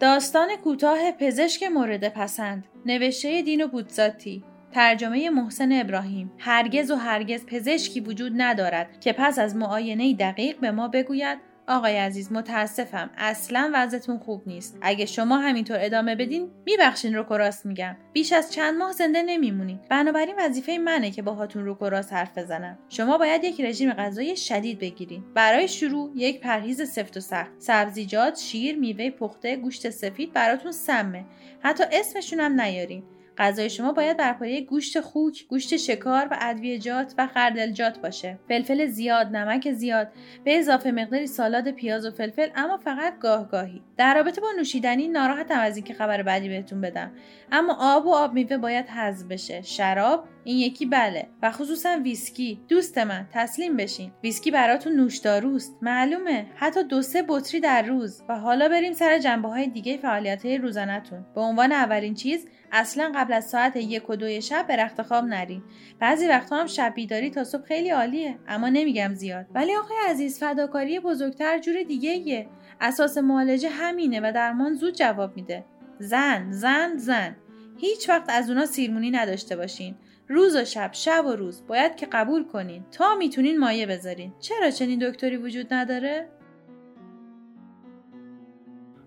داستان کوتاه پزشک مورد پسند. نوشته دینو بودزاتی. ترجمه محسن ابراهیم. هرگز و هرگز پزشکی وجود ندارد که پس از معاینه دقیق به ما بگوید آقای عزیز متاسفم. اصلا وضعتون خوب نیست. اگه شما همینطور ادامه بدین میبخشین رو راست میگم. بیش از چند ماه زنده نمیمونید بنابراین وظیفه منه که باهاتون رو راست حرف بزنم. شما باید یک رژیم غذایی شدید بگیرید برای شروع یک پرهیز سفت و سخت. سبزیجات شیر میوه پخته گوشت سفید براتون سمه. حتی اسمشون هم نیارین. غذای شما باید بر پایه گوشت خوک، گوشت شکار و ادویه‌جات و خردلجات باشه. فلفل زیاد، نمک زیاد، به اضافه مقداری سالاد پیاز و فلفل اما فقط گاهگاهی. در رابطه با نوشیدنی ناراحتم از اینکه خبر بعدی بهتون بدم. اما آب و آب میوه باید حذف بشه. شراب؟ این یکی بله. و خصوصا ویسکی. دوست من تسلیم بشین. ویسکی براتون نوشداروست معلومه. حتی دو سه بطری در روز. و حالا بریم سر جنبه های دیگه فعالیت های روزانهتون. به عنوان اولین چیز اصلا قبل از ساعت یک و دوی شب به رخت خواب نرین. بعضی وقتا هم شب بیداری تا صبح خیلی عالیه اما نمیگم زیاد. ولی آقای عزیز فداکاری بزرگتر جور دیگه ایه. اساس معالجه همینه و درمان زود جواب میده. زن زن زن. هیچ وقت از اونا سیرمونی نداشته باشین. روز و شب شب و روز. باید که قبول کنین. تا می‌تونین مایه بذارین. چرا چنین دکتری وجود نداره؟